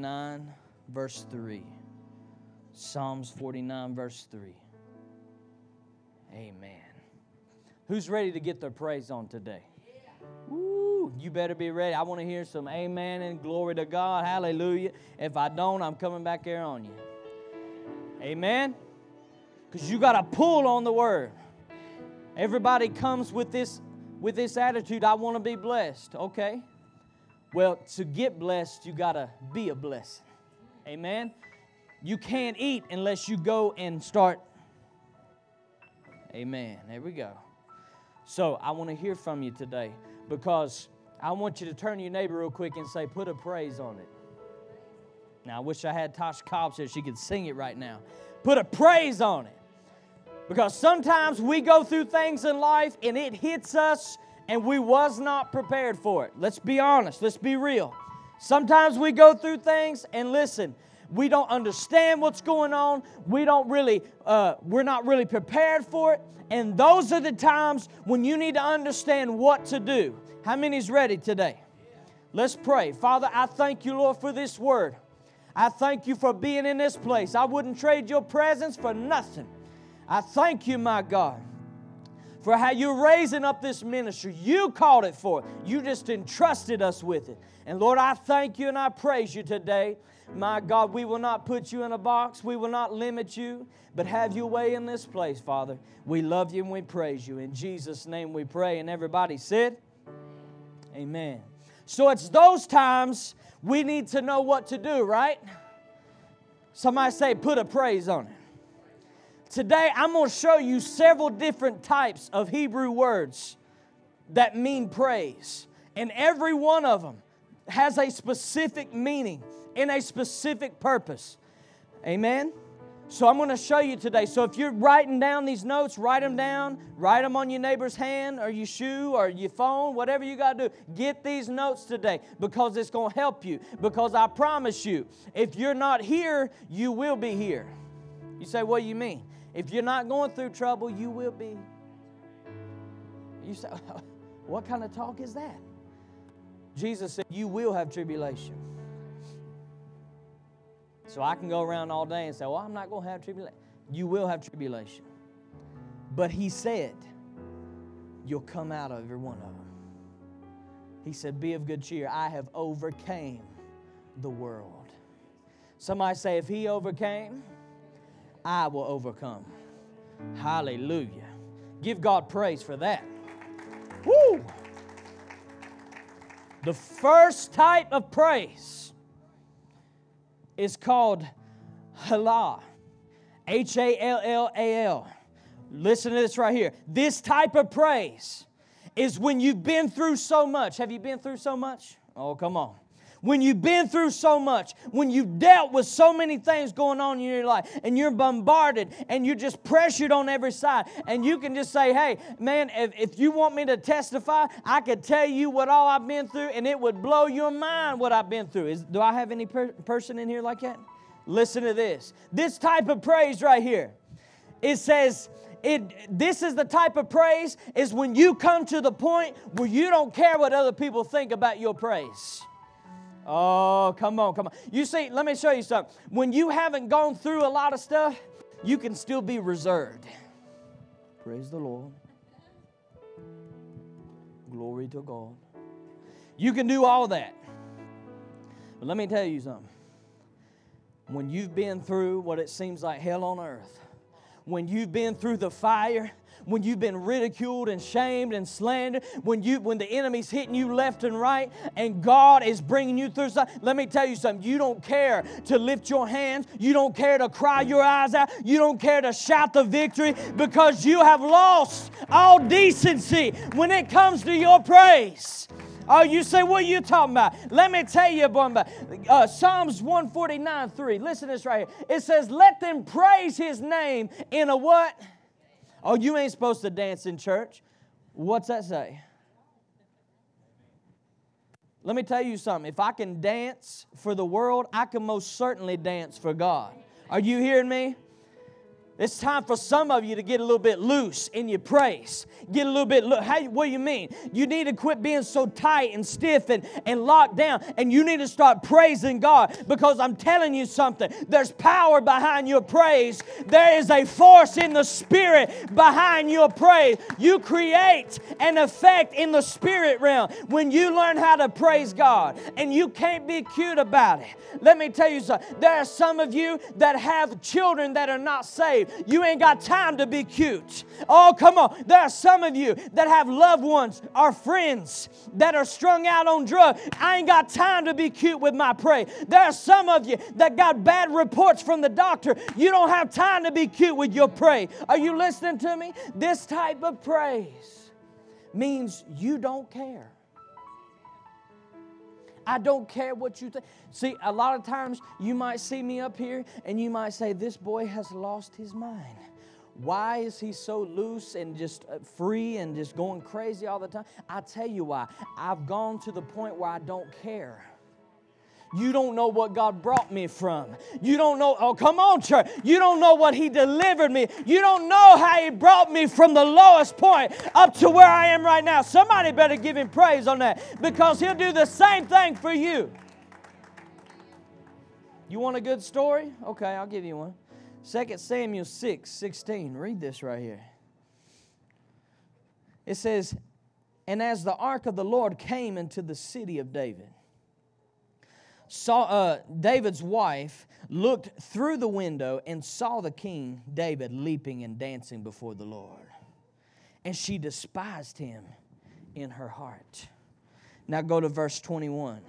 9, verse 3. Psalms 49, verse 3. Amen. Who's ready to get their praise on today? Woo, you better be ready. I want to hear some amen and glory to God. Hallelujah. If I don't, I'm coming back there on you. Amen. Because you got to pull on the word. Everybody comes with this with this attitude, I want to be blessed. Okay. Well, to get blessed, you got to be a blessing. Amen. You can't eat unless you go and start. Amen. There we go. So I want to hear from you today because I want you to turn to your neighbor real quick and say, put a praise on it. Now, I wish I had Tasha Cobbs so she could sing it right now. Put a praise on it. Because sometimes we go through things in life and it hits us and we was not prepared for it. Let's be honest, let's be real. Sometimes we go through things and listen, we don't understand what's going on. We don't really, uh, we're not really prepared for it. And those are the times when you need to understand what to do. How many's ready today? Let's pray. Father, I thank you, Lord, for this word. I thank you for being in this place. I wouldn't trade your presence for nothing. I thank you, my God for how you're raising up this ministry. You called it for it, You just entrusted us with it. And Lord, I thank you and I praise you today. My God, we will not put you in a box. We will not limit you, but have your way in this place, Father. We love you and we praise you. In Jesus' name we pray. And everybody said, Amen. So it's those times we need to know what to do, right? Somebody say, put a praise on it. Today, I'm going to show you several different types of Hebrew words that mean praise. And every one of them has a specific meaning and a specific purpose. Amen? So I'm going to show you today. So if you're writing down these notes, write them down, write them on your neighbor's hand or your shoe or your phone, whatever you got to do. Get these notes today because it's going to help you. Because I promise you, if you're not here, you will be here. You say, What do you mean? If you're not going through trouble, you will be. You say, what kind of talk is that? Jesus said, You will have tribulation. So I can go around all day and say, Well, I'm not going to have tribulation. You will have tribulation. But He said, You'll come out of every one of them. He said, Be of good cheer. I have overcame the world. Somebody say, If He overcame, I will overcome. Hallelujah. Give God praise for that. Woo! The first type of praise is called halal. H A L L A L. Listen to this right here. This type of praise is when you've been through so much. Have you been through so much? Oh, come on when you've been through so much, when you've dealt with so many things going on in your life, and you're bombarded and you're just pressured on every side, and you can just say, Hey, man, if, if you want me to testify, I could tell you what all I've been through, and it would blow your mind what I've been through. Is, do I have any per- person in here like that? Listen to this. This type of praise right here. It says, it, this is the type of praise is when you come to the point where you don't care what other people think about your praise. Oh, come on, come on. You see, let me show you something. When you haven't gone through a lot of stuff, you can still be reserved. Praise the Lord. Glory to God. You can do all that. But let me tell you something. When you've been through what it seems like hell on earth, when you've been through the fire, when you've been ridiculed and shamed and slandered, when you when the enemy's hitting you left and right, and God is bringing you through something. Let me tell you something. You don't care to lift your hands. You don't care to cry your eyes out. You don't care to shout the victory because you have lost all decency when it comes to your praise. Oh, you say, what are you talking about? Let me tell you about uh, Psalms 149 3. Listen to this right here. It says, Let them praise his name in a what? Oh, you ain't supposed to dance in church. What's that say? Let me tell you something. If I can dance for the world, I can most certainly dance for God. Are you hearing me? It's time for some of you to get a little bit loose in your praise. Get a little bit, lo- how, what do you mean? You need to quit being so tight and stiff and, and locked down, and you need to start praising God because I'm telling you something. There's power behind your praise, there is a force in the spirit behind your praise. You create an effect in the spirit realm when you learn how to praise God, and you can't be cute about it. Let me tell you something. There are some of you that have children that are not saved you ain't got time to be cute. Oh, come on. There are some of you that have loved ones or friends that are strung out on drugs. I ain't got time to be cute with my praise. There are some of you that got bad reports from the doctor. You don't have time to be cute with your praise. Are you listening to me? This type of praise means you don't care. I don't care what you think. See, a lot of times you might see me up here and you might say, This boy has lost his mind. Why is he so loose and just uh, free and just going crazy all the time? I tell you why. I've gone to the point where I don't care. You don't know what God brought me from. You don't know, oh, come on, church. You don't know what He delivered me. You don't know how He brought me from the lowest point up to where I am right now. Somebody better give Him praise on that because He'll do the same thing for you. You want a good story? Okay, I'll give you one. 2 Samuel 6 16. Read this right here. It says, And as the ark of the Lord came into the city of David, saw uh, David's wife looked through the window and saw the king David leaping and dancing before the Lord. And she despised him in her heart. Now go to verse 21.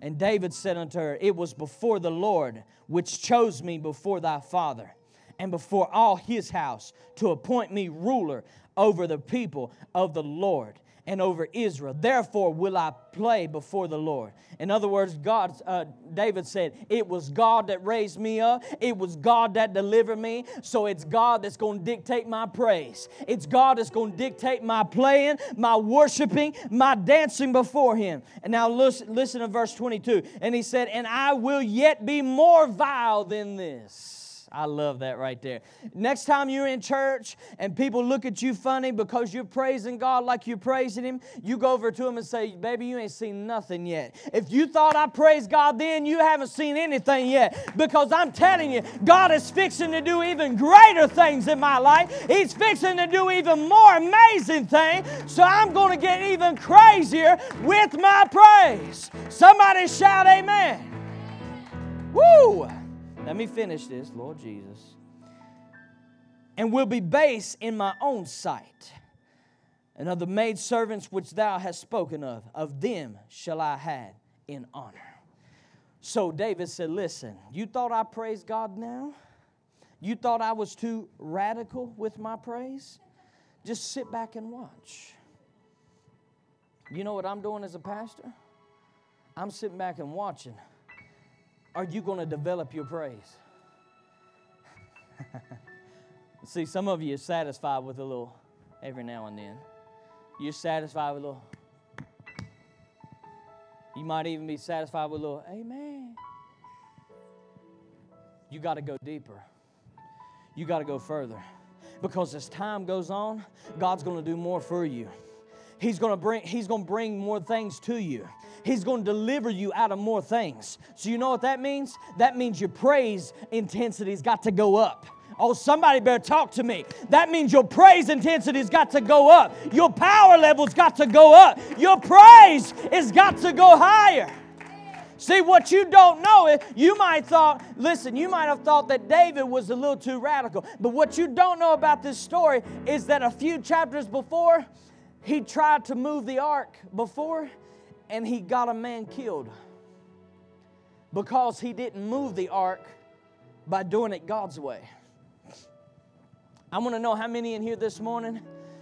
And David said unto her, It was before the Lord which chose me before thy father and before all his house to appoint me ruler over the people of the Lord and over Israel. Therefore will I play before the Lord. In other words, God, uh, David said, it was God that raised me up. It was God that delivered me. So it's God that's going to dictate my praise. It's God that's going to dictate my playing, my worshiping, my dancing before Him. And now listen, listen to verse 22. And he said, and I will yet be more vile than this. I love that right there. Next time you're in church and people look at you funny because you're praising God like you're praising Him, you go over to them and say, Baby, you ain't seen nothing yet. If you thought I praised God then, you haven't seen anything yet. Because I'm telling you, God is fixing to do even greater things in my life. He's fixing to do even more amazing things. So I'm going to get even crazier with my praise. Somebody shout, Amen. Woo! Let me finish this, Lord Jesus. And will be base in my own sight. And of the maid servants which thou hast spoken of, of them shall I have in honor. So David said, Listen, you thought I praised God now? You thought I was too radical with my praise? Just sit back and watch. You know what I'm doing as a pastor? I'm sitting back and watching are you going to develop your praise? See, some of you are satisfied with a little every now and then. You're satisfied with a little. You might even be satisfied with a little, Amen. You got to go deeper. You got to go further. Because as time goes on, God's going to do more for you. He's going to bring he's going to bring more things to you. He's going to deliver you out of more things. So you know what that means? That means your praise intensity's got to go up. Oh, somebody better talk to me. That means your praise intensity's got to go up. Your power level's got to go up. Your praise has got to go higher. See, what you don't know is you might thought, listen, you might have thought that David was a little too radical. But what you don't know about this story is that a few chapters before, he tried to move the ark before and he got a man killed because he didn't move the ark by doing it God's way. I want to know how many in here this morning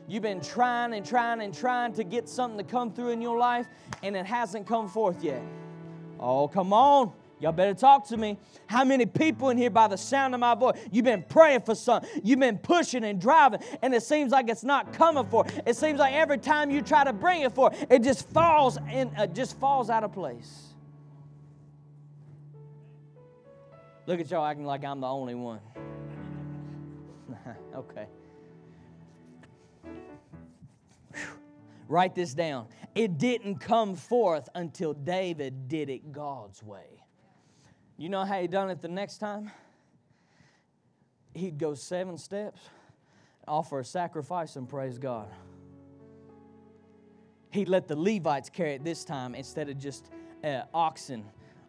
you've been trying and trying and trying to get something to come through in your life and it hasn't come forth yet. Oh, come on. Y'all better talk to me. How many people in here, by the sound of my voice, you've been praying for something, you've been pushing and driving, and it seems like it's not coming for. It seems like every time you try to bring it for, it just falls and uh, just falls out of place. Look at y'all acting like I'm the only one. okay. Whew. Write this down. It didn't come forth until David did it God's way. You know how he done it the next time? He'd go seven steps, offer a sacrifice, and praise God. He'd let the Levites carry it this time instead of just uh, oxen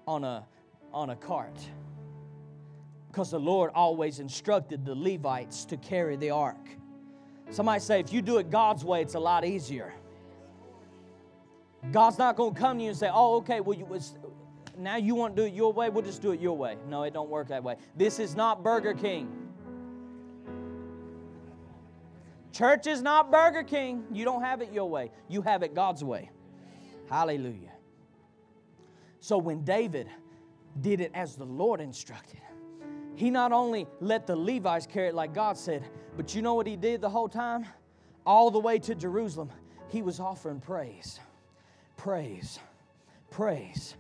on a, on a cart. Because the Lord always instructed the Levites to carry the ark. Somebody say, if you do it God's way, it's a lot easier. God's not going to come to you and say, oh, okay, well, you, now you want to do it your way, we'll just do it your way. No, it don't work that way. This is not Burger King. Church is not Burger King. You don't have it your way, you have it God's way. Hallelujah. So when David did it as the Lord instructed, he not only let the Levites carry it like God said, but you know what he did the whole time? All the way to Jerusalem, he was offering praise. Praise. Praise.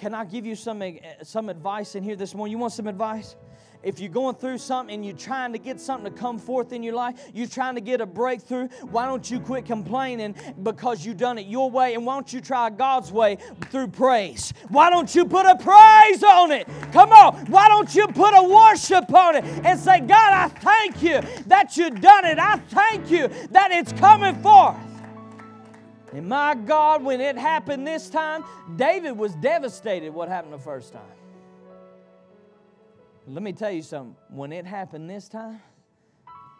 Can I give you some, eh, some advice in here this morning? You want some advice? If you're going through something and you're trying to get something to come forth in your life, you're trying to get a breakthrough, why don't you quit complaining because you've done it your way? And why don't you try God's way through praise? Why don't you put a praise on it? Come on. Why don't you put a worship on it and say, God, I thank you that you've done it. I thank you that it's coming forth. And my God, when it happened this time, David was devastated what happened the first time. Let me tell you something. When it happened this time,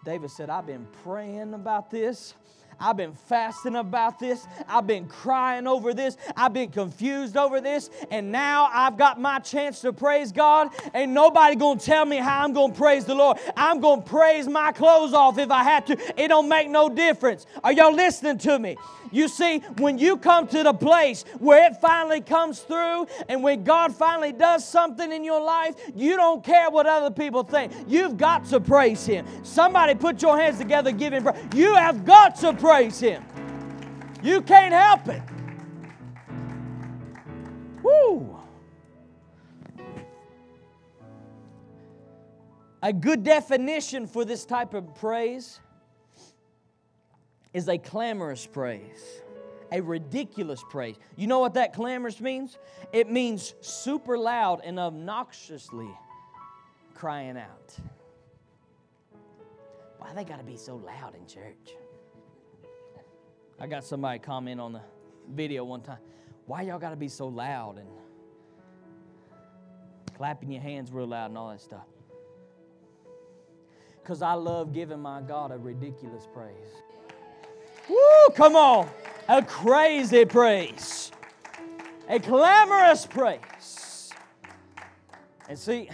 David said, I've been praying about this. I've been fasting about this. I've been crying over this. I've been confused over this. And now I've got my chance to praise God. Ain't nobody gonna tell me how I'm gonna praise the Lord. I'm gonna praise my clothes off if I have to. It don't make no difference. Are y'all listening to me? You see, when you come to the place where it finally comes through and when God finally does something in your life, you don't care what other people think. You've got to praise Him. Somebody put your hands together, give Him praise. You have got to praise Him. You can't help it. Woo! A good definition for this type of praise is a clamorous praise, a ridiculous praise. You know what that clamorous means? It means super loud and obnoxiously crying out. Why they got to be so loud in church? I got somebody comment on the video one time. Why y'all got to be so loud and clapping your hands real loud and all that stuff? Because I love giving my God a ridiculous praise. Woo, come on. A crazy praise. A clamorous praise. And see,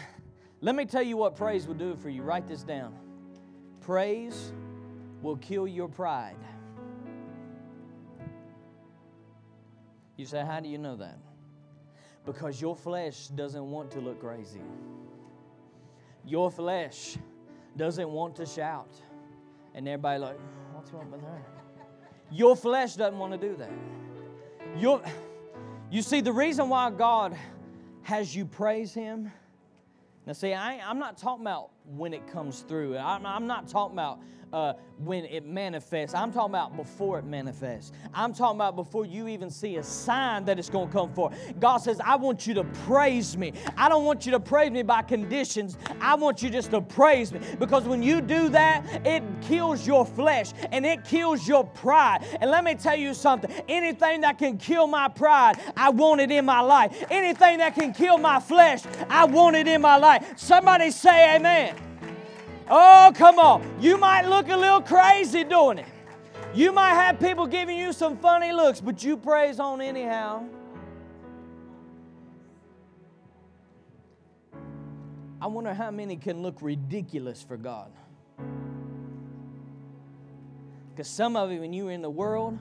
let me tell you what praise will do for you. Write this down. Praise will kill your pride. You say, How do you know that? Because your flesh doesn't want to look crazy. Your flesh doesn't want to shout. And everybody like, what's wrong with her? Your flesh doesn't want to do that. Your, you see, the reason why God has you praise Him. Now, see, I, am not talking about when it comes through. I'm, not talking about uh, when it manifests. I'm talking about before it manifests. I'm talking about before you even see a sign that it's going to come forth. God says, I want you to praise me. I don't want you to praise me by conditions. I want you just to praise me. Because when you do that, it kills your flesh and it kills your pride. And let me tell you something anything that can kill my pride, I want it in my life. Anything that can kill my flesh, I want it in my life. Somebody say, Amen. Oh, come on. You might look a little crazy doing it. You might have people giving you some funny looks, but you praise on anyhow. I wonder how many can look ridiculous for God. Because some of you, when you were in the world,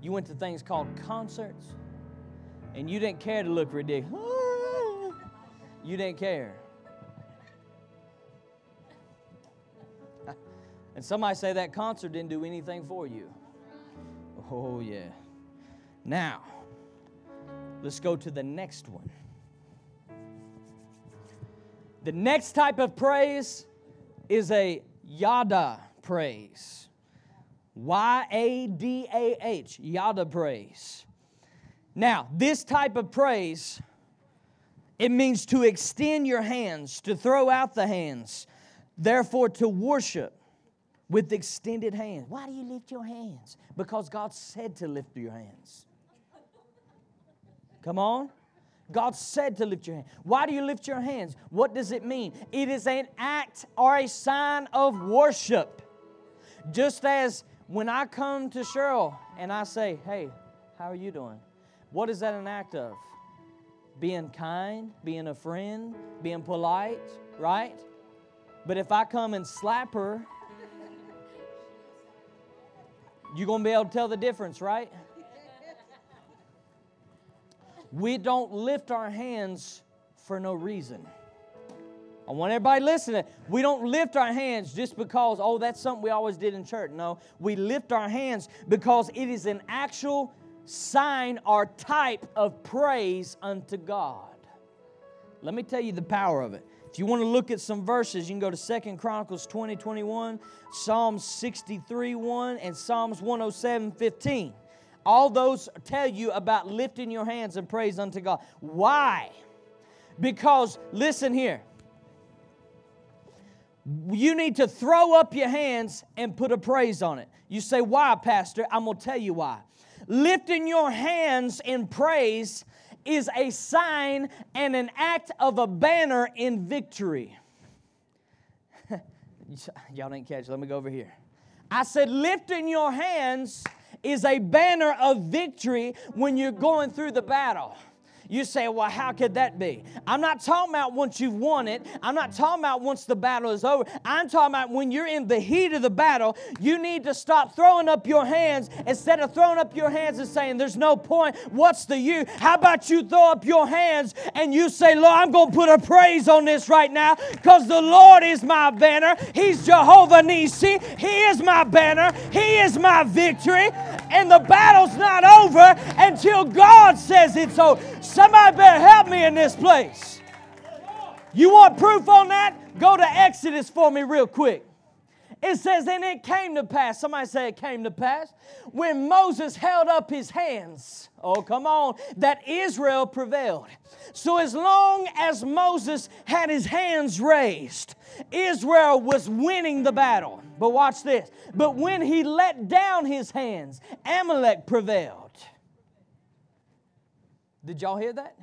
you went to things called concerts, and you didn't care to look ridiculous. You didn't care. And somebody say that concert didn't do anything for you. Oh, yeah. Now, let's go to the next one. The next type of praise is a Yadah praise. Y A D A H. Yadah praise. Now, this type of praise, it means to extend your hands, to throw out the hands, therefore to worship with extended hands. Why do you lift your hands? Because God said to lift your hands. Come on. God said to lift your hand. Why do you lift your hands? What does it mean? It is an act or a sign of worship. Just as when I come to Cheryl and I say, Hey, how are you doing? What is that an act of? Being kind, being a friend, being polite, right? But if I come and slap her, you're going to be able to tell the difference, right? We don't lift our hands for no reason. I want everybody listening. We don't lift our hands just because, oh, that's something we always did in church. No, we lift our hands because it is an actual sign or type of praise unto God. Let me tell you the power of it. If you want to look at some verses, you can go to Second Chronicles 20, 21, Psalms 63, 1, and Psalms 107, 15. All those tell you about lifting your hands and praise unto God. Why? Because, listen here, you need to throw up your hands and put a praise on it. You say, Why, Pastor? I'm going to tell you why. Lifting your hands in praise is a sign and an act of a banner in victory. Y'all didn't catch. Let me go over here. I said, lifting your hands is a banner of victory when you're going through the battle. You say, well, how could that be? I'm not talking about once you've won it. I'm not talking about once the battle is over. I'm talking about when you're in the heat of the battle, you need to stop throwing up your hands instead of throwing up your hands and saying, there's no point. What's the you? How about you throw up your hands and you say, Lord, I'm going to put a praise on this right now because the Lord is my banner. He's Jehovah Nisi. He is my banner. He is my victory. And the battle's not over until God says it's over. Somebody better help me in this place. You want proof on that? Go to Exodus for me, real quick. It says, and it came to pass. Somebody say it came to pass. When Moses held up his hands, oh, come on, that Israel prevailed. So, as long as Moses had his hands raised, Israel was winning the battle. But watch this. But when he let down his hands, Amalek prevailed. Did y'all hear that?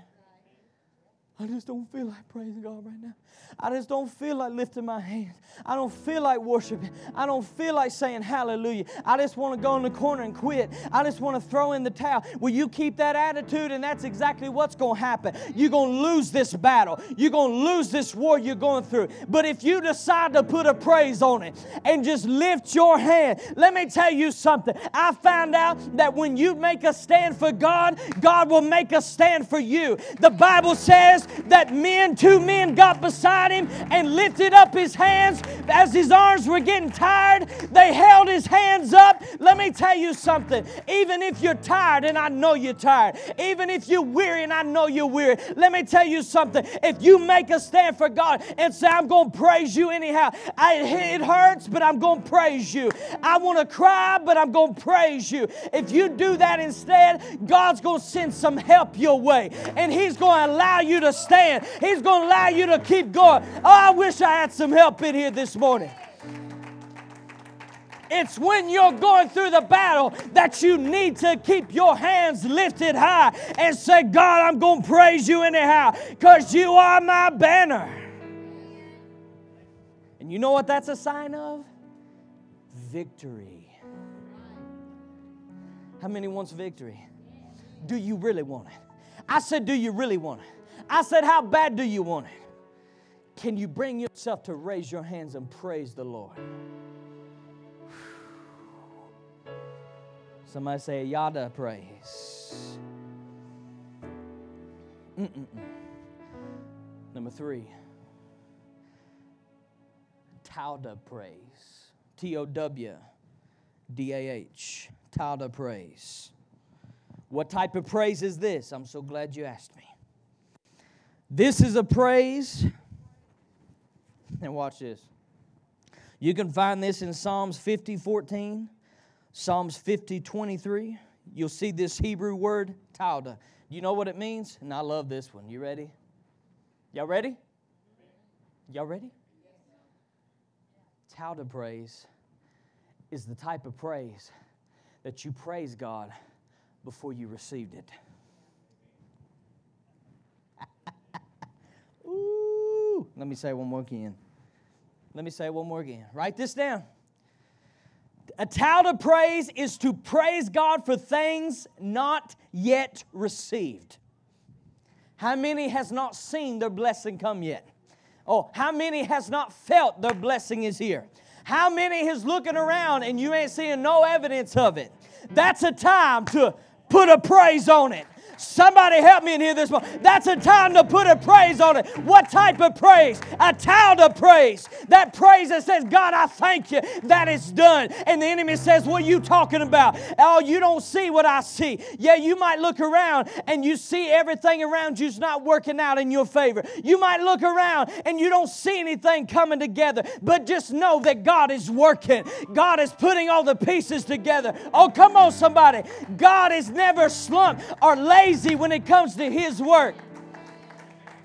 I just don't feel like praising God right now. I just don't feel like lifting my hands. I don't feel like worshiping. I don't feel like saying hallelujah. I just want to go in the corner and quit. I just want to throw in the towel. Will you keep that attitude? And that's exactly what's going to happen. You're going to lose this battle. You're going to lose this war you're going through. But if you decide to put a praise on it and just lift your hand, let me tell you something. I found out that when you make a stand for God, God will make a stand for you. The Bible says that men, two men got beside him and lifted up his hands as his arms were getting tired. They held his hands up. Let me tell you something. Even if you're tired, and I know you're tired, even if you're weary, and I know you're weary, let me tell you something. If you make a stand for God and say, I'm going to praise you anyhow, I, it hurts, but I'm going to praise you. I want to cry, but I'm going to praise you. If you do that instead, God's going to send some help your way, and He's going to allow you to stand. He's going to allow you to keep going. Oh, I wish I had some help in here this morning. It's when you're going through the battle that you need to keep your hands lifted high and say, God, I'm going to praise you anyhow because you are my banner. And you know what that's a sign of? Victory. How many wants victory? Do you really want it? I said, Do you really want it? I said, How bad do you want it? Can you bring yourself to raise your hands and praise the Lord? Somebody say, Yadah praise. Mm-mm-mm. Number three, Towdah praise. T O W D A H. Towdah praise. What type of praise is this? I'm so glad you asked me. This is a praise, and watch this. You can find this in Psalms 50 14, Psalms 50 23. You'll see this Hebrew word, towdah. You know what it means? And I love this one. You ready? Y'all ready? Y'all ready? Towdah praise is the type of praise that you praise God before you received it. Let me say one more again. Let me say one more again. Write this down. A towel of praise is to praise God for things not yet received. How many has not seen their blessing come yet? Oh, how many has not felt their blessing is here? How many is looking around and you ain't seeing no evidence of it? That's a time to put a praise on it. Somebody help me in here this morning. That's a time to put a praise on it. What type of praise? A towel of praise. That praise that says, God, I thank you that it's done. And the enemy says, What are you talking about? Oh, you don't see what I see. Yeah, you might look around and you see everything around you's not working out in your favor. You might look around and you don't see anything coming together, but just know that God is working. God is putting all the pieces together. Oh, come on, somebody. God is never slumped or lazy lazy when it comes to His work.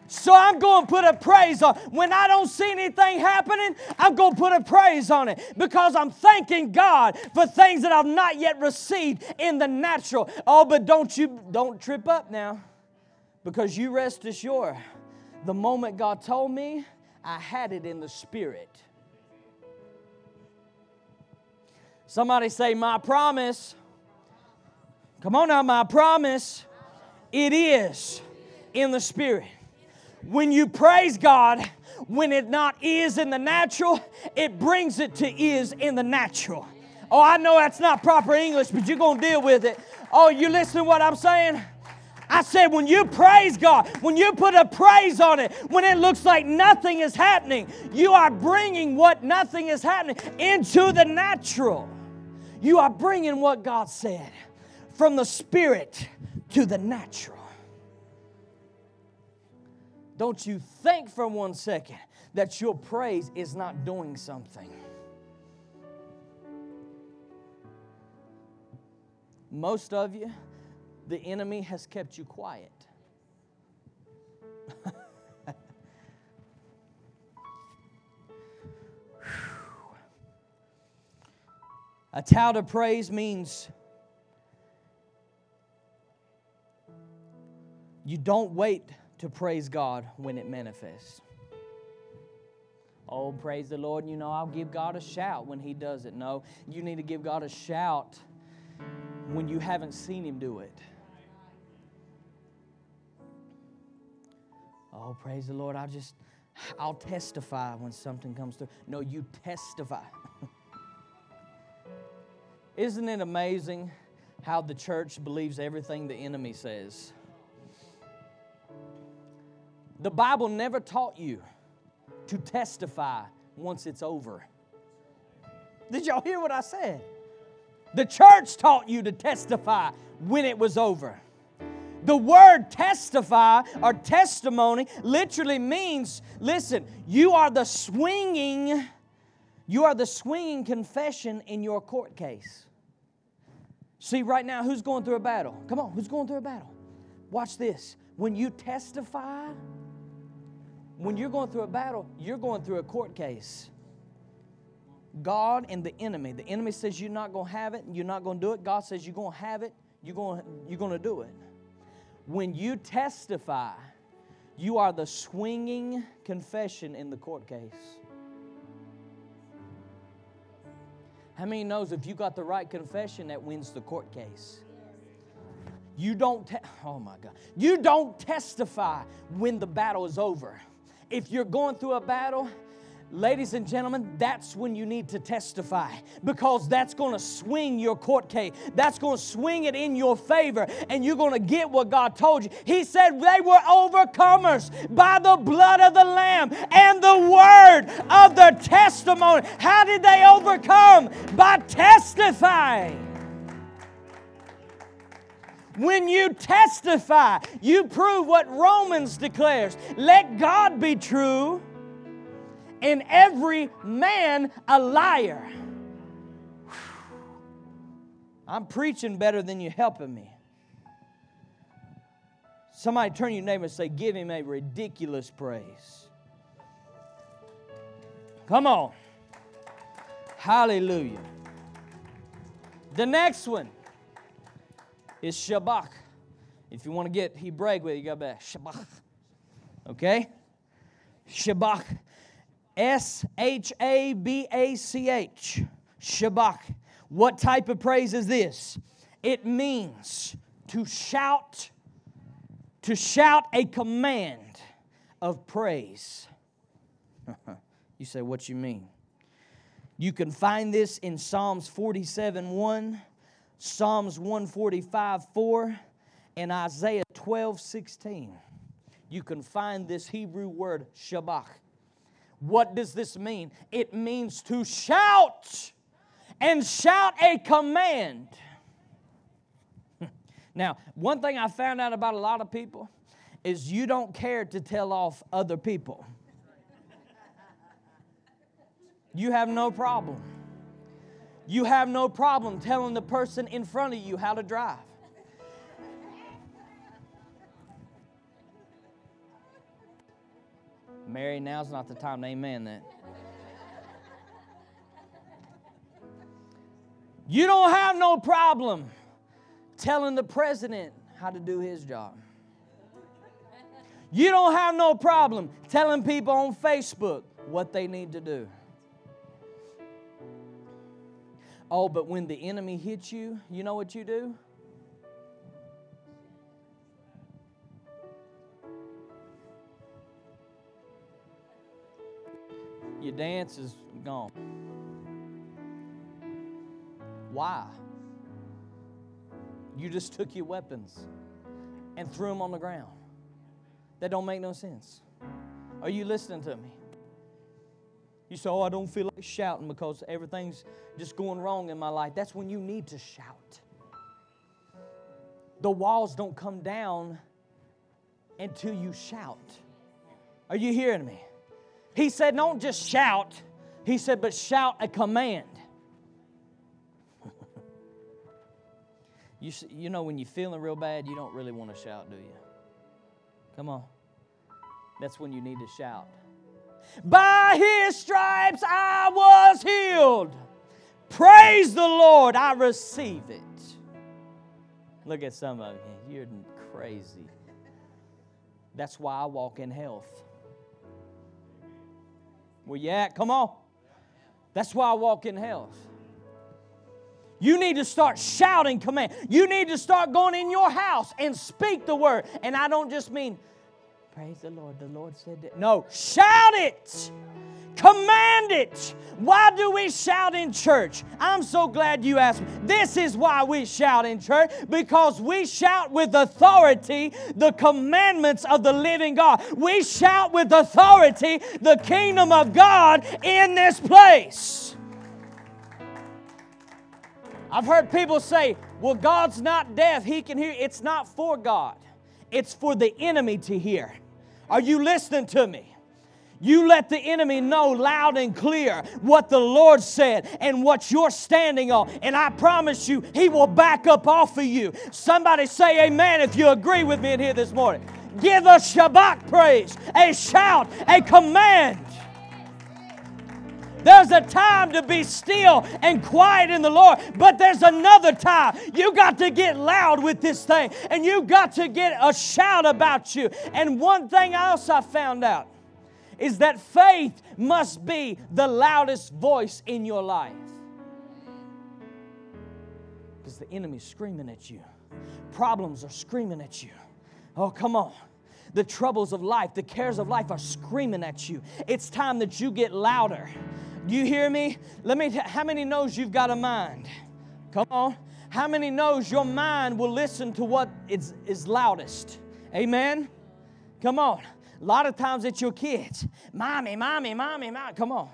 So I'm going to put a praise on. When I don't see anything happening, I'm going to put a praise on it because I'm thanking God for things that I've not yet received in the natural. Oh, but don't you don't trip up now. Because you rest assured, the moment God told me, I had it in the spirit. Somebody say, My promise. Come on now, my promise it is in the spirit. When you praise God, when it not is in the natural, it brings it to is in the natural. Oh, I know that's not proper English, but you're going to deal with it. Oh, you listen to what I'm saying? I said, when you praise God, when you put a praise on it, when it looks like nothing is happening, you are bringing what nothing is happening into the natural. You are bringing what God said from the spirit to the natural. Don't you think for one second that your praise is not doing something. Most of you, the enemy has kept you quiet. A tout of praise means You don't wait to praise God when it manifests. Oh, praise the Lord. You know, I'll give God a shout when He does it. No, you need to give God a shout when you haven't seen Him do it. Oh, praise the Lord. I'll just, I'll testify when something comes through. No, you testify. Isn't it amazing how the church believes everything the enemy says? The Bible never taught you to testify once it's over. Did y'all hear what I said? The church taught you to testify when it was over. The word testify or testimony literally means listen, you are the swinging you are the swinging confession in your court case. See right now who's going through a battle? Come on, who's going through a battle? Watch this. When you testify, when you're going through a battle, you're going through a court case. God and the enemy. The enemy says you're not going to have it, you're not going to do it. God says you're going to have it, you're going, you're going to do it. When you testify, you are the swinging confession in the court case. How many knows if you got the right confession, that wins the court case? You don't, te- oh my God, you don't testify when the battle is over. If you're going through a battle, Ladies and gentlemen, that's when you need to testify because that's going to swing your court case. That's going to swing it in your favor, and you're going to get what God told you. He said they were overcomers by the blood of the Lamb and the word of their testimony. How did they overcome? By testifying. When you testify, you prove what Romans declares let God be true and every man a liar. I'm preaching better than you helping me. Somebody turn your neighbor and say, Give him a ridiculous praise. Come on. Hallelujah. The next one is Shabach. If you want to get Hebraic with it, you go back. Shabach. Okay? Shabach. S H A B A C H. Shabach. What type of praise is this? It means to shout, to shout a command of praise. you say, what you mean? You can find this in Psalms 47 1, Psalms 145 4, and Isaiah 12 16. You can find this Hebrew word, Shabach. What does this mean? It means to shout and shout a command. now, one thing I found out about a lot of people is you don't care to tell off other people. You have no problem. You have no problem telling the person in front of you how to drive. Mary, now's not the time to amen that. You don't have no problem telling the president how to do his job. You don't have no problem telling people on Facebook what they need to do. Oh, but when the enemy hits you, you know what you do? Your dance is gone. Why? You just took your weapons and threw them on the ground. That don't make no sense. Are you listening to me? You say, Oh, I don't feel like shouting because everything's just going wrong in my life. That's when you need to shout. The walls don't come down until you shout. Are you hearing me? He said, Don't just shout. He said, But shout a command. You, you know, when you're feeling real bad, you don't really want to shout, do you? Come on. That's when you need to shout. By his stripes I was healed. Praise the Lord, I receive it. Look at some of you. You're crazy. That's why I walk in health. You at? Come on. That's why I walk in health. You need to start shouting command. You need to start going in your house and speak the word. And I don't just mean, praise the Lord, the Lord said that. No, shout it. Command it. Why do we shout in church? I'm so glad you asked me. This is why we shout in church because we shout with authority the commandments of the living God. We shout with authority the kingdom of God in this place. I've heard people say, well, God's not deaf, He can hear. It's not for God, it's for the enemy to hear. Are you listening to me? You let the enemy know loud and clear what the Lord said and what you're standing on. And I promise you, He will back up off of you. Somebody say amen if you agree with me in here this morning. Give a Shabach praise, a shout, a command. There's a time to be still and quiet in the Lord, but there's another time. You got to get loud with this thing and you got to get a shout about you. And one thing else I found out is that faith must be the loudest voice in your life. Because the enemy's screaming at you, problems are screaming at you. Oh, come on. The troubles of life, the cares of life are screaming at you. It's time that you get louder. Do you hear me? Let me, t- how many knows you've got a mind? Come on. How many knows your mind will listen to what is, is loudest? Amen? Come on. A lot of times it's your kids. Mommy, mommy, mommy, mommy. Come on.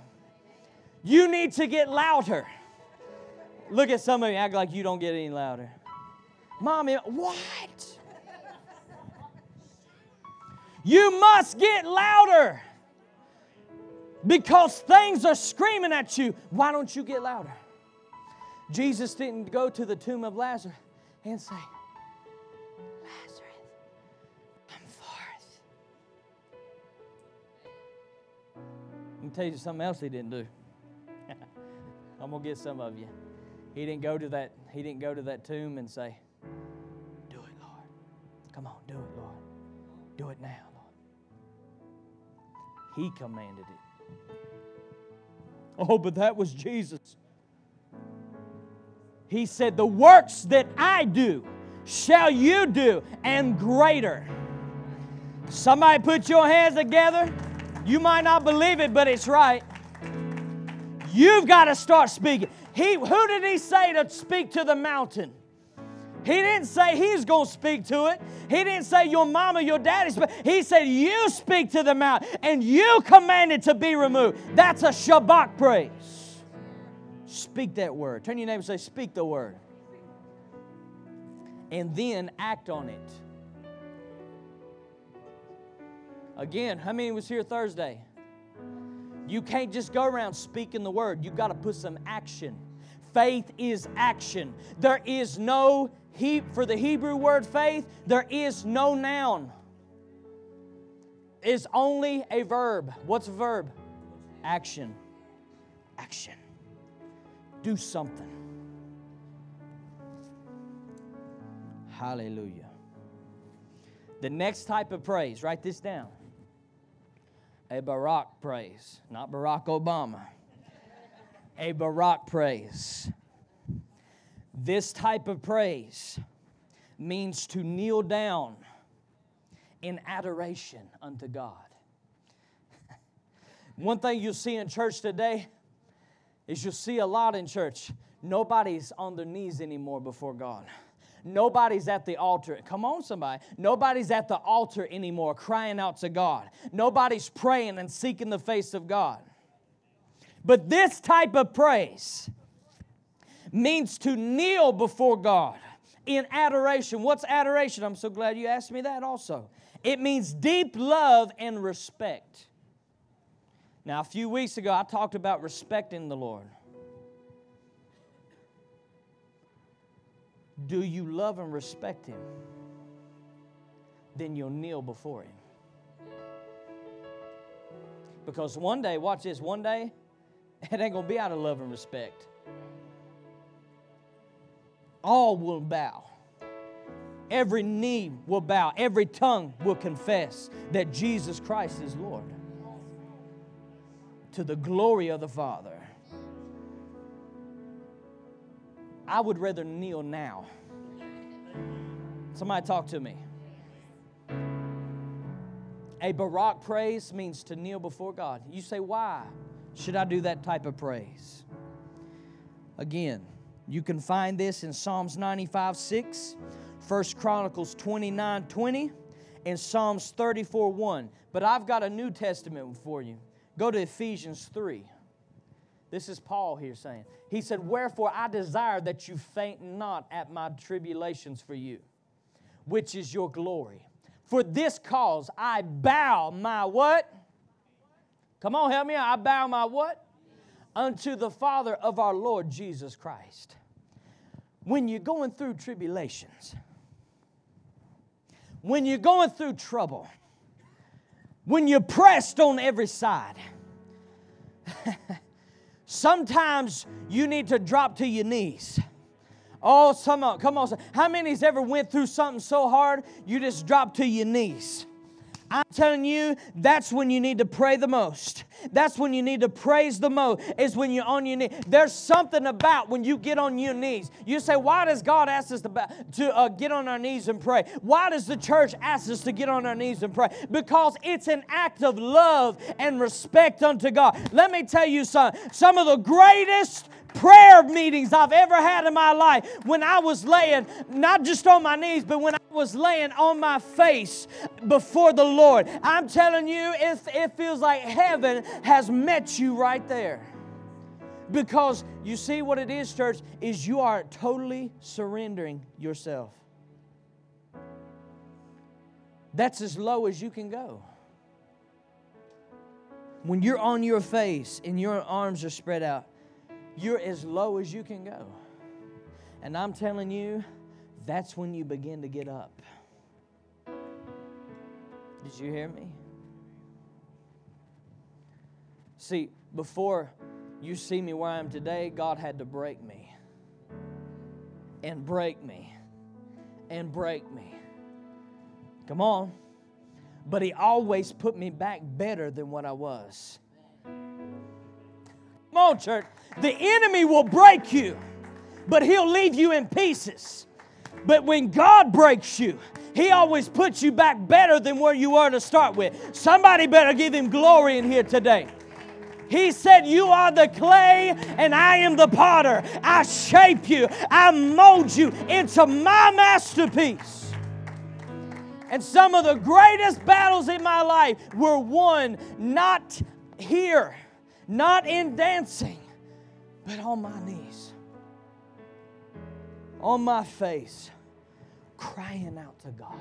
You need to get louder. Look at some of you act like you don't get any louder. Mommy, what? You must get louder. Because things are screaming at you. Why don't you get louder? Jesus didn't go to the tomb of Lazarus and say, Lazarus, come forth. Let me tell you something else he didn't do. I'm gonna get some of you. He didn't go to that, he didn't go to that tomb and say, Do it, Lord. Come on, do it, Lord. Do it now, Lord. He commanded it. Oh, but that was Jesus. He said, The works that I do shall you do, and greater. Somebody put your hands together. You might not believe it, but it's right. You've got to start speaking. He, who did he say to speak to the mountain? He didn't say he's going to speak to it. He didn't say your mama, your daddy. He said you speak to the mountain and you command it to be removed. That's a Shabach praise. Speak that word. Turn your neighbor and say, Speak the word. And then act on it. Again, how many was here Thursday? You can't just go around speaking the word. You've got to put some action. Faith is action. There is no he for the Hebrew word faith, there is no noun. It's only a verb. What's a verb? Action. Action do something. Hallelujah. The next type of praise, write this down. A Barak praise, not Barack Obama. A Barak praise. This type of praise means to kneel down in adoration unto God. One thing you'll see in church today is you'll see a lot in church. Nobody's on their knees anymore before God. Nobody's at the altar. Come on, somebody. Nobody's at the altar anymore crying out to God. Nobody's praying and seeking the face of God. But this type of praise means to kneel before God in adoration. What's adoration? I'm so glad you asked me that also. It means deep love and respect. Now, a few weeks ago, I talked about respecting the Lord. Do you love and respect Him? Then you'll kneel before Him. Because one day, watch this, one day, it ain't to be out of love and respect. All will bow. Every knee will bow. Every tongue will confess that Jesus Christ is Lord to the glory of the Father. I would rather kneel now. Somebody talk to me. A Barak praise means to kneel before God. You say, why should I do that type of praise? Again, you can find this in Psalms 95 6, 1 Chronicles 29 20, and Psalms 34 1. But I've got a New Testament for you. Go to Ephesians 3. This is Paul here saying, He said, Wherefore I desire that you faint not at my tribulations for you, which is your glory. For this cause I bow my what? Come on, help me. I bow my what? Unto the Father of our Lord Jesus Christ. When you're going through tribulations, when you're going through trouble, when you're pressed on every side, sometimes you need to drop to your knees. Oh, some, come on. How many's ever went through something so hard you just drop to your knees? I'm telling you, that's when you need to pray the most. That's when you need to praise the most, is when you're on your knees. There's something about when you get on your knees. You say, Why does God ask us to, to uh, get on our knees and pray? Why does the church ask us to get on our knees and pray? Because it's an act of love and respect unto God. Let me tell you something. Some of the greatest prayer meetings I've ever had in my life when I was laying, not just on my knees, but when I was laying on my face before the Lord. I'm telling you, it, it feels like heaven has met you right there. Because you see what it is, church, is you are totally surrendering yourself. That's as low as you can go. when you're on your face and your arms are spread out, you're as low as you can go. And I'm telling you, that's when you begin to get up. Did you hear me? See, before you see me where I am today, God had to break me and break me and break me. Come on. But He always put me back better than what I was. On, church. The enemy will break you, but he'll leave you in pieces. But when God breaks you, he always puts you back better than where you were to start with. Somebody better give him glory in here today. He said, You are the clay and I am the potter. I shape you, I mold you into my masterpiece. And some of the greatest battles in my life were won not here, not in dancing, but on my knees, on my face, crying out to God.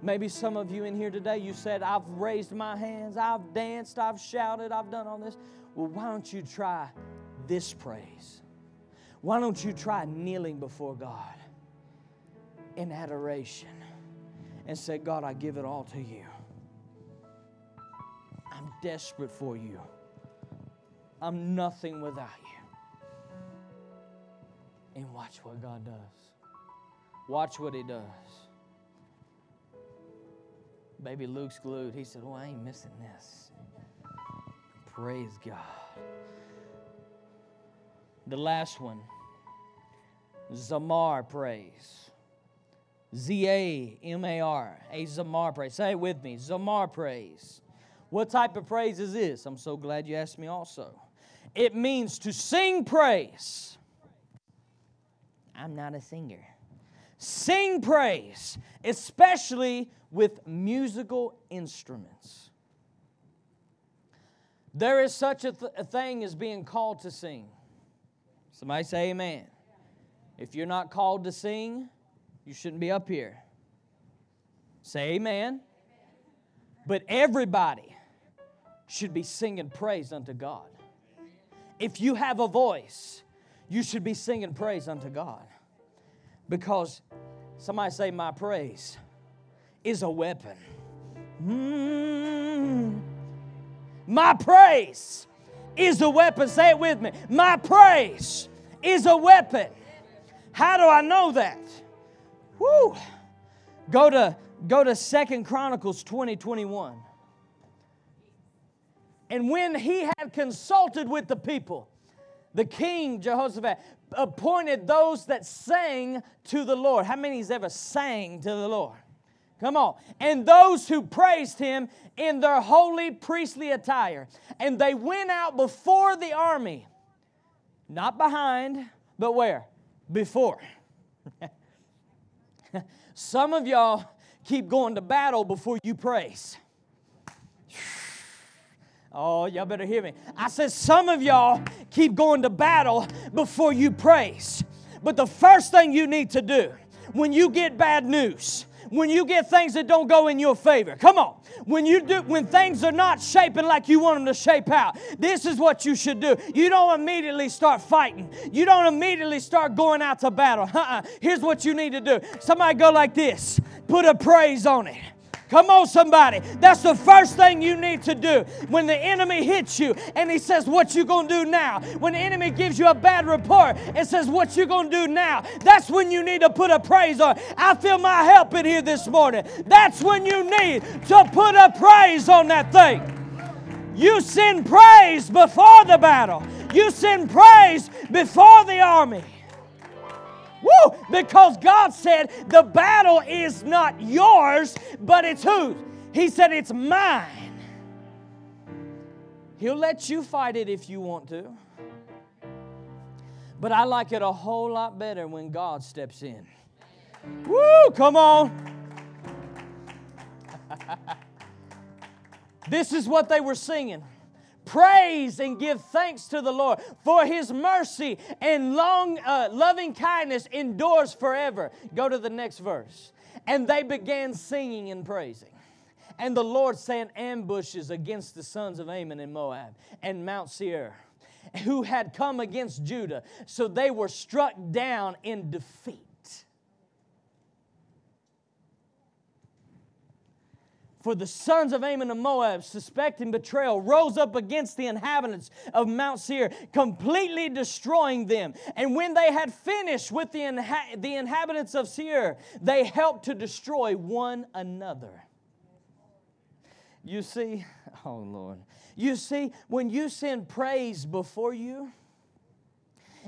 Maybe some of you in here today, you said, I've raised my hands, I've danced, I've shouted, I've done all this. Well, why don't you try this praise? Why don't you try kneeling before God in adoration and say, God, I give it all to you. Desperate for you. I'm nothing without you. And watch what God does. Watch what He does. Baby Luke's glued. He said, Oh, I ain't missing this. Praise God. The last one Zamar praise. Z A M A R. A Zamar praise. Say it with me. Zamar praise. What type of praise is this? I'm so glad you asked me also. It means to sing praise. I'm not a singer. Sing praise, especially with musical instruments. There is such a, th- a, thing as being called to sing. Somebody say amen. If you're not called to sing, you shouldn't be up here. Say amen. But everybody should be singing praise unto God. If you have a voice, you should be singing praise unto God. Because somebody say, My praise is a weapon. Mm. My praise is a weapon. Say it with me. My praise is a weapon. How do I know that? Woo. Go to go to Second Chronicles 20, 21. And when he had consulted with the people, the king Jehoshaphat appointed those that sang to the Lord. How many's ever sang to the Lord? Come on. And those who praised him in their holy priestly attire. And they went out before the army, not behind, but where? Before. Some of y'all keep going to battle before you praise. Oh, y'all better hear me. I said, some of y'all keep going to battle before you praise. But the first thing you need to do when you get bad news, when you get things that don't go in your favor. Come on. When you do when things are not shaping like you want them to shape out. This is what you should do. You don't immediately start fighting. You don't immediately start going out to battle. Uh-uh. Here's what you need to do. Somebody go like this. Put a praise on it. Come on, somebody. That's the first thing you need to do. When the enemy hits you and he says, What you gonna do now? When the enemy gives you a bad report and says, What you gonna do now? That's when you need to put a praise on. I feel my help in here this morning. That's when you need to put a praise on that thing. You send praise before the battle. You send praise before the army. Woo! Because God said the battle is not yours, but it's whose? He said it's mine. He'll let you fight it if you want to. But I like it a whole lot better when God steps in. Woo! Come on. this is what they were singing. Praise and give thanks to the Lord, for his mercy and long uh, loving kindness endures forever. Go to the next verse. And they began singing and praising. And the Lord sent ambushes against the sons of Ammon and Moab and Mount Seir, who had come against Judah. So they were struck down in defeat. For the sons of Ammon and Moab, suspecting betrayal, rose up against the inhabitants of Mount Seir, completely destroying them. And when they had finished with the, inha- the inhabitants of Seir, they helped to destroy one another. You see, oh Lord, you see, when you send praise before you,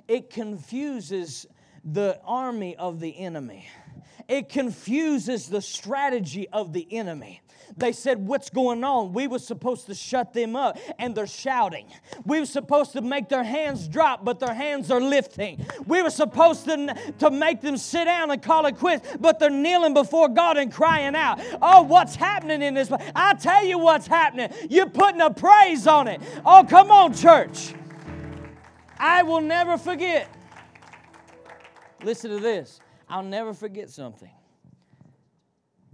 it confuses the army of the enemy. It confuses the strategy of the enemy. They said, What's going on? We were supposed to shut them up, and they're shouting. We were supposed to make their hands drop, but their hands are lifting. We were supposed to, to make them sit down and call it quits, but they're kneeling before God and crying out. Oh, what's happening in this? I tell you what's happening. You're putting a praise on it. Oh, come on, church. I will never forget. Listen to this. I'll never forget something.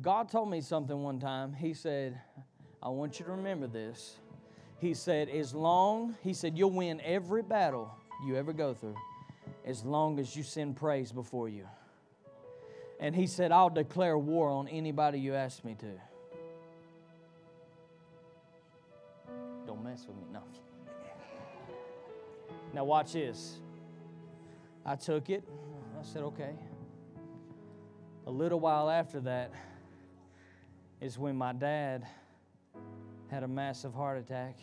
God told me something one time. He said, I want you to remember this. He said, as long, he said, you'll win every battle you ever go through as long as you send praise before you. And he said, I'll declare war on anybody you ask me to. Don't mess with me. No. Now, watch this. I took it. I said, okay. A little while after that, is when my dad had a massive heart attack,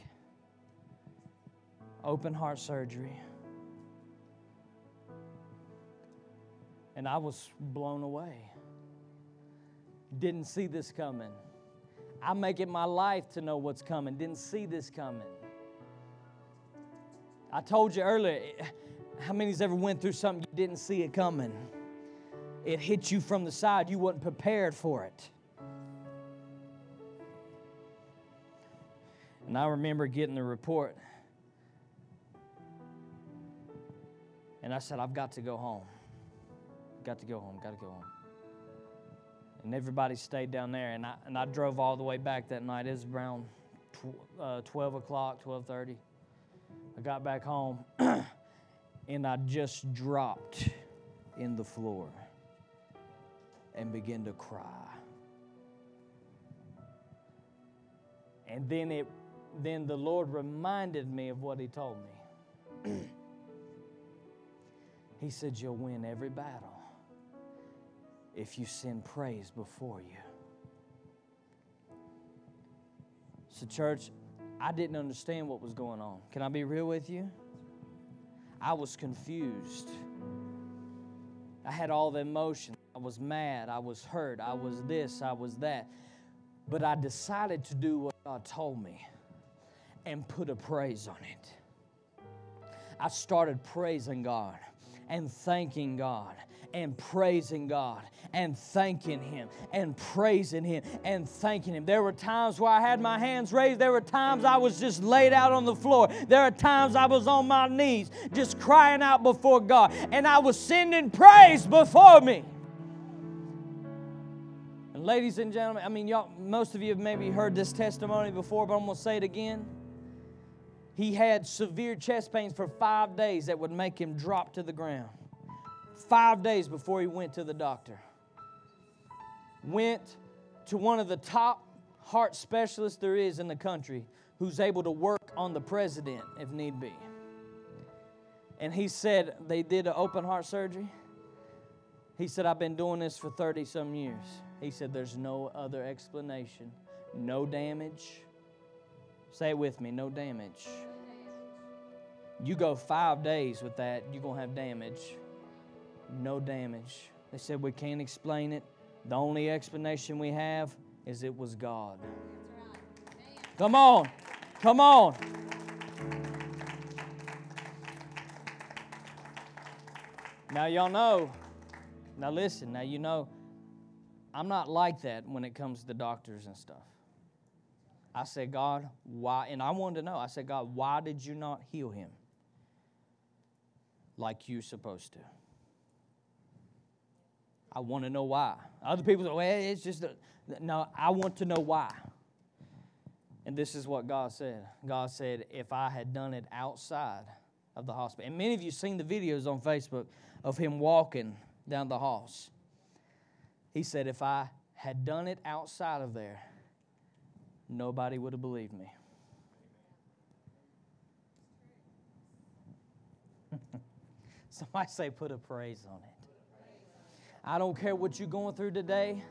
open heart surgery. And I was blown away. Didn't see this coming. I make it my life to know what's coming. Didn't see this coming. I told you earlier, eh, how many's ever went through something you didn't see it coming? It hit you from the side, you wasn't prepared for it. And I remember getting the report. And I said, I've got to go home. Got to go home, got to go home. And everybody stayed down there. And I, and I drove all the way back that night. It was around tw- uh, 12 o'clock, 12.30. I got back home and I just dropped in the floor and begin to cry. And then it then the Lord reminded me of what He told me. he said, You'll win every battle if you send praise before you. So, church, I didn't understand what was going on. Can I be real with you? I was confused. I had all the emotions. I was mad. I was hurt. I was this. I was that. But I decided to do what God told me and put a praise on it. I started praising God and thanking God and praising God and thanking Him and praising Him and thanking Him. There were times where I had my hands raised. There were times I was just laid out on the floor. There are times I was on my knees just crying out before God and I was sending praise before me. Ladies and gentlemen, I mean, y'all, most of you have maybe heard this testimony before, but I'm going to say it again. He had severe chest pains for five days that would make him drop to the ground. Five days before he went to the doctor. Went to one of the top heart specialists there is in the country who's able to work on the president if need be. And he said they did an open heart surgery. He said, I've been doing this for 30 some years. He said, There's no other explanation, no damage Say it with me no damage. You go five days with that, you're going to have damage. No damage. They said we can't explain it. The only explanation we have is it was God. Come on. Come on. Now, y'all know. Now, listen. Now, you know, I'm not like that when it comes to doctors and stuff. I said, God, why? And I wanted to know. I said, God, why did you not heal him like you're supposed to? I want to know why. Other people say, well, it's just, a, no, I want to know why. And this is what God said God said, if I had done it outside of the hospital, and many of you seen the videos on Facebook of him walking down the halls. He said, if I had done it outside of there, nobody would have believed me. Somebody say, put a praise on it. I don't care what you're going through today.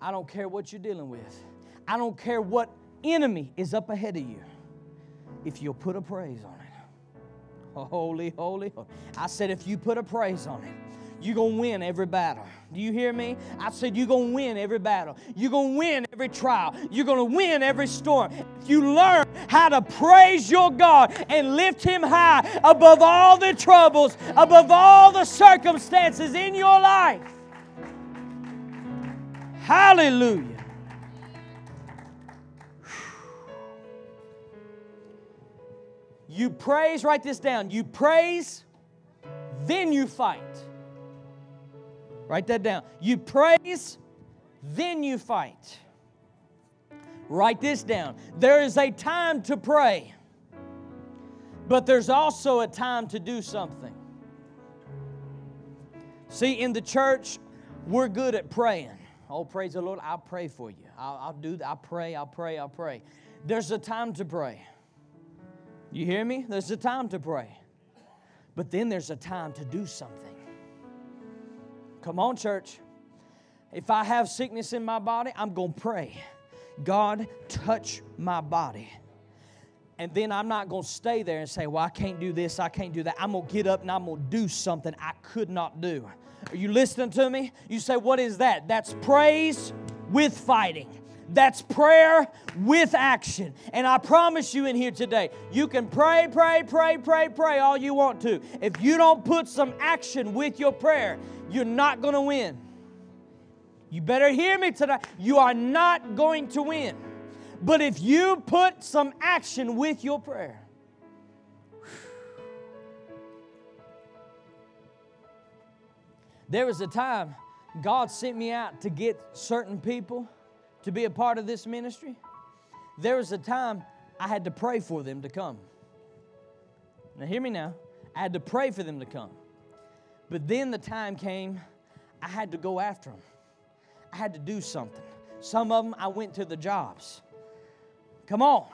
I don't care what you're dealing with. I don't care what enemy is up ahead of you. If you'll put a praise on it. Holy, holy, holy. I said, if you put a praise on it, you're going to win every battle. Do you hear me? I said, You're going to win every battle. You're going to win every trial. You're going to win every storm. If you learn how to praise your God and lift Him high above all the troubles, above all the circumstances in your life. Hallelujah. You praise, write this down. You praise, then you fight. Write that down. You praise, then you fight. Write this down. There is a time to pray, but there's also a time to do something. See, in the church, we're good at praying. Oh, praise the Lord, I'll pray for you. I'll, I'll do that. I'll pray, I'll pray, I'll pray. There's a time to pray. You hear me? There's a time to pray. But then there's a time to do something. Come on, church. If I have sickness in my body, I'm going to pray. God, touch my body. And then I'm not going to stay there and say, Well, I can't do this, I can't do that. I'm going to get up and I'm going to do something I could not do. Are you listening to me? You say, What is that? That's praise with fighting. That's prayer with action. And I promise you in here today, you can pray, pray, pray, pray, pray all you want to. If you don't put some action with your prayer, you're not going to win. You better hear me tonight. You are not going to win. But if you put some action with your prayer, there was a time God sent me out to get certain people to be a part of this ministry. There was a time I had to pray for them to come. Now, hear me now. I had to pray for them to come. But then the time came, I had to go after them. I had to do something. Some of them, I went to the jobs. Come on.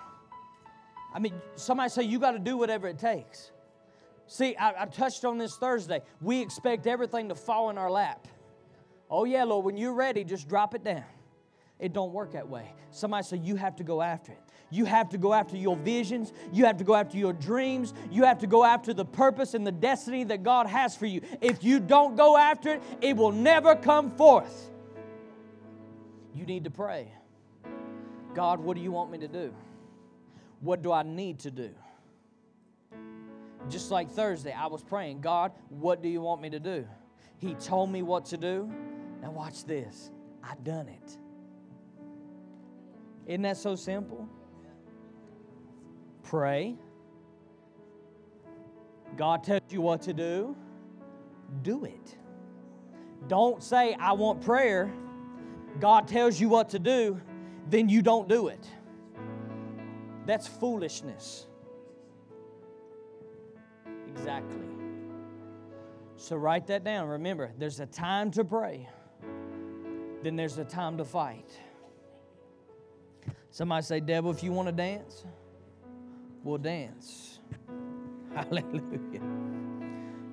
I mean, somebody say, you got to do whatever it takes. See, I, I, touched on this Thursday. We expect everything to fall in our lap. Oh, yeah, Lord, when you're ready, just drop it down. It don't work that way. Somebody say, you have to go after it. You have to go after your visions. You have to go after your dreams. You have to go after the purpose and the destiny that God has for you. If you don't go after it, it will never come forth. You need to pray. God, what do you want me to do? What do I need to do? Just like Thursday, I was praying, God, what do you want me to do? He told me what to do. Now, watch this. I done it. Isn't that so simple? Pray. God tells you what to do, do it. Don't say, I want prayer. God tells you what to do, then you don't do it. That's foolishness. Exactly. So write that down. Remember, there's a time to pray, then there's a time to fight. Somebody say, Devil, if you want to dance, we'll dance. Hallelujah.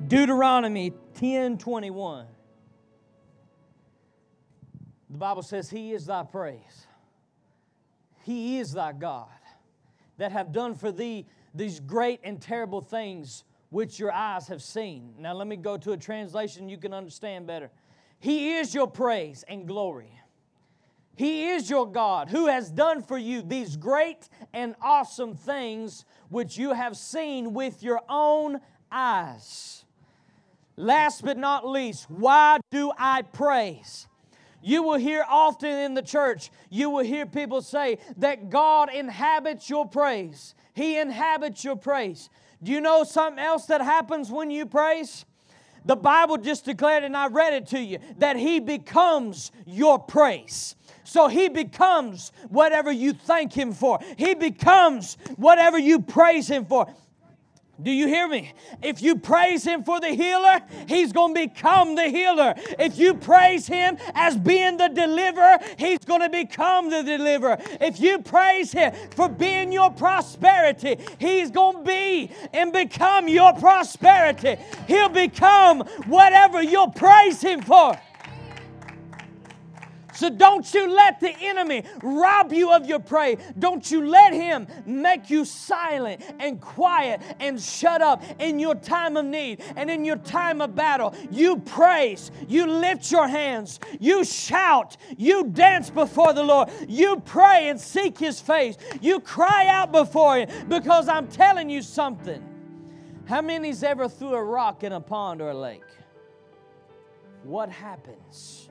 Deuteronomy 10 21. The Bible says, He is thy praise. He is thy God that have done for thee these great and terrible things which your eyes have seen. Now, let me go to a translation you can understand better. He is your praise and glory he is your God who has done for you these great and awesome things which you have seen with your own eyes. Last but not least, why do I praise? You will hear often in the church, you will hear people say that God inhabits your praise. He inhabits your praise. Do you know something else that happens when you praise? The Bible just declared, and I read it to you, that He becomes your praise. So he becomes whatever you thank him for. He becomes whatever you praise him for. Do you hear me? If you praise Him for the healer, He's going to become the healer. If you praise Him as being the deliverer, He's going to become the deliverer. If you praise Him for being your prosperity, He's going to be and become your prosperity. He'll become whatever you'll praise Him for. So don't you let the enemy rob you of your prey. Don't you let him make you silent and quiet and shut up in your time of need and in your time of battle. You praise, you lift your hands, you shout, you dance before the Lord, you pray and seek his face, you cry out before him because I'm telling you something. How many's ever threw a rock in a pond or a lake? What happens?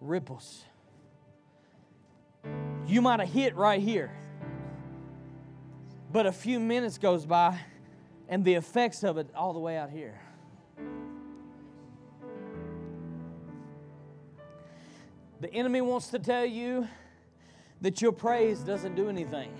Ripples. You might have hit right here, but a few minutes goes by and the effects of it all the way out here. The enemy wants to tell you that your praise doesn't do anything.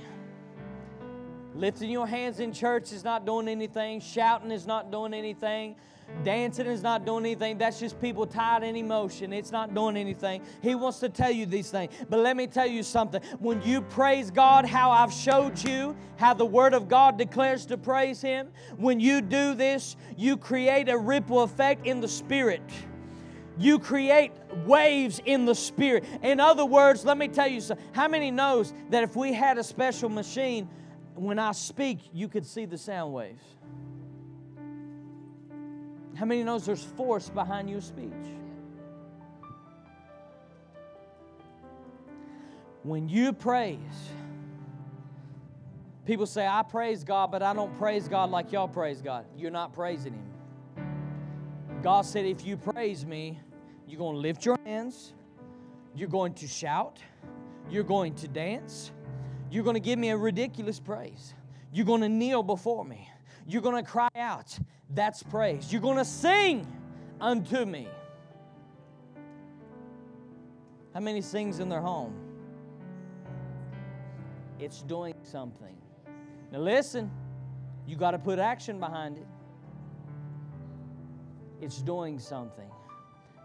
Lifting your hands in church is not doing anything. Shouting is not doing anything. Dancing is not doing anything. That's just people tied in emotion. It's not doing anything. He wants to tell you these things. But let me tell you something. When you praise God, how I've showed you how the Word of God declares to praise Him, when you do this, you create a ripple effect in the Spirit. You create waves in the Spirit. In other words, let me tell you something. How many knows that if we had a special machine, when I speak, you could see the sound waves? How many knows there's force behind your speech? When you praise, people say, I praise God, but I don't praise God like y'all praise God. You're not praising Him. God said, if you praise me, you're going to lift your hands, you're going to shout, you're going to dance, you're going to give me a ridiculous praise, you're going to kneel before me, you're going to cry out. That's praise. You're going to sing unto me. How many sings in their home? It's doing something. Now listen, you got to put action behind it. It's doing something.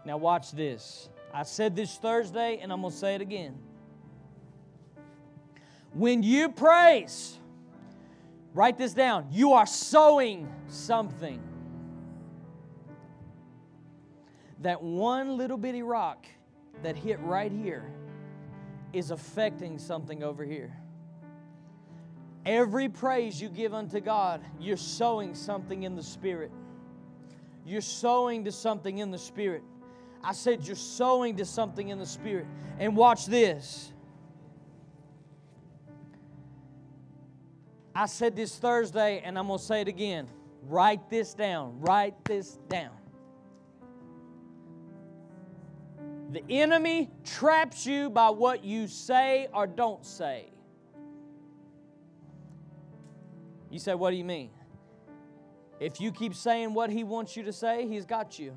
Now watch this. I said this Thursday and I'm going to say it again. When you praise, Write this down. You are sowing something. That one little bitty rock that hit right here is affecting something over here. Every praise you give unto God, you're sowing something in the Spirit. You're sowing to something in the Spirit. I said you're sowing to something in the Spirit. And watch this. I said this Thursday, and I'm going to say it again. Write this down. Write this down. The enemy traps you by what you say or don't say. You say, What do you mean? If you keep saying what he wants you to say, he's got you.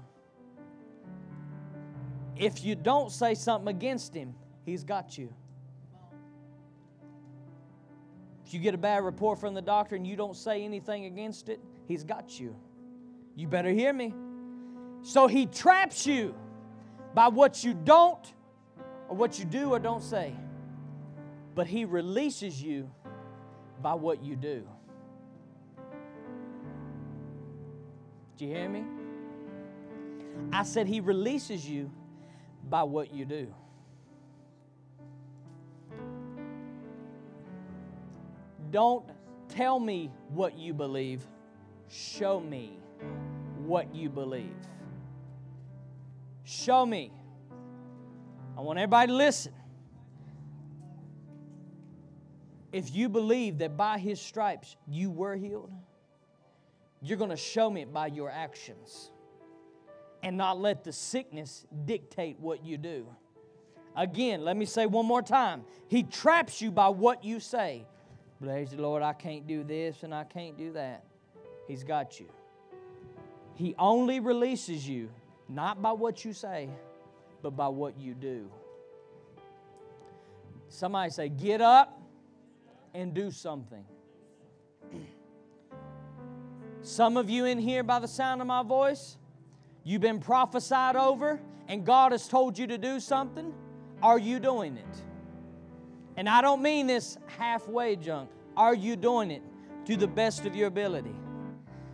If you don't say something against him, he's got you. If you get a bad report from the doctor and you don't say anything against it, he's got you. You better hear me. So he traps you by what you don't or what you do or don't say. But he releases you by what you do. Do you hear me? I said he releases you by what you do. Don't tell me what you believe, show me what you believe. Show me. I want everybody to listen. If you believe that by his stripes you were healed, you're going to show me it by your actions and not let the sickness dictate what you do. Again, let me say one more time. He traps you by what you say. Praise the Lord, I can't do this and I can't do that. He's got you. He only releases you not by what you say, but by what you do. Somebody say, Get up and do something. Some of you in here, by the sound of my voice, you've been prophesied over, and God has told you to do something. Are you doing it? And I don't mean this halfway junk. Are you doing it to the best of your ability?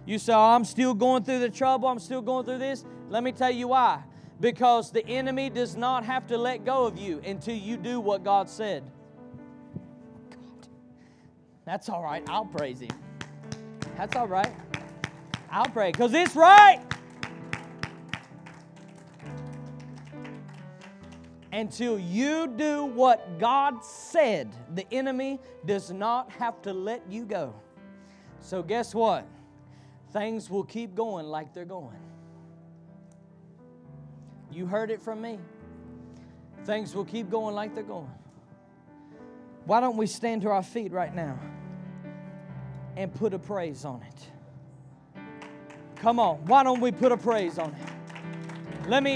You say, oh, I'm still going through the trouble, I'm still going through this. Let me tell you why. Because the enemy does not have to let go of you until you do what God said. God. That's all right. I'll praise Him. That's all right. I'll pray because it's right. Until you do what God said, the enemy does not have to let you go. So, guess what? Things will keep going like they're going. You heard it from me. Things will keep going like they're going. Why don't we stand to our feet right now and put a praise on it? Come on, why don't we put a praise on it? Let me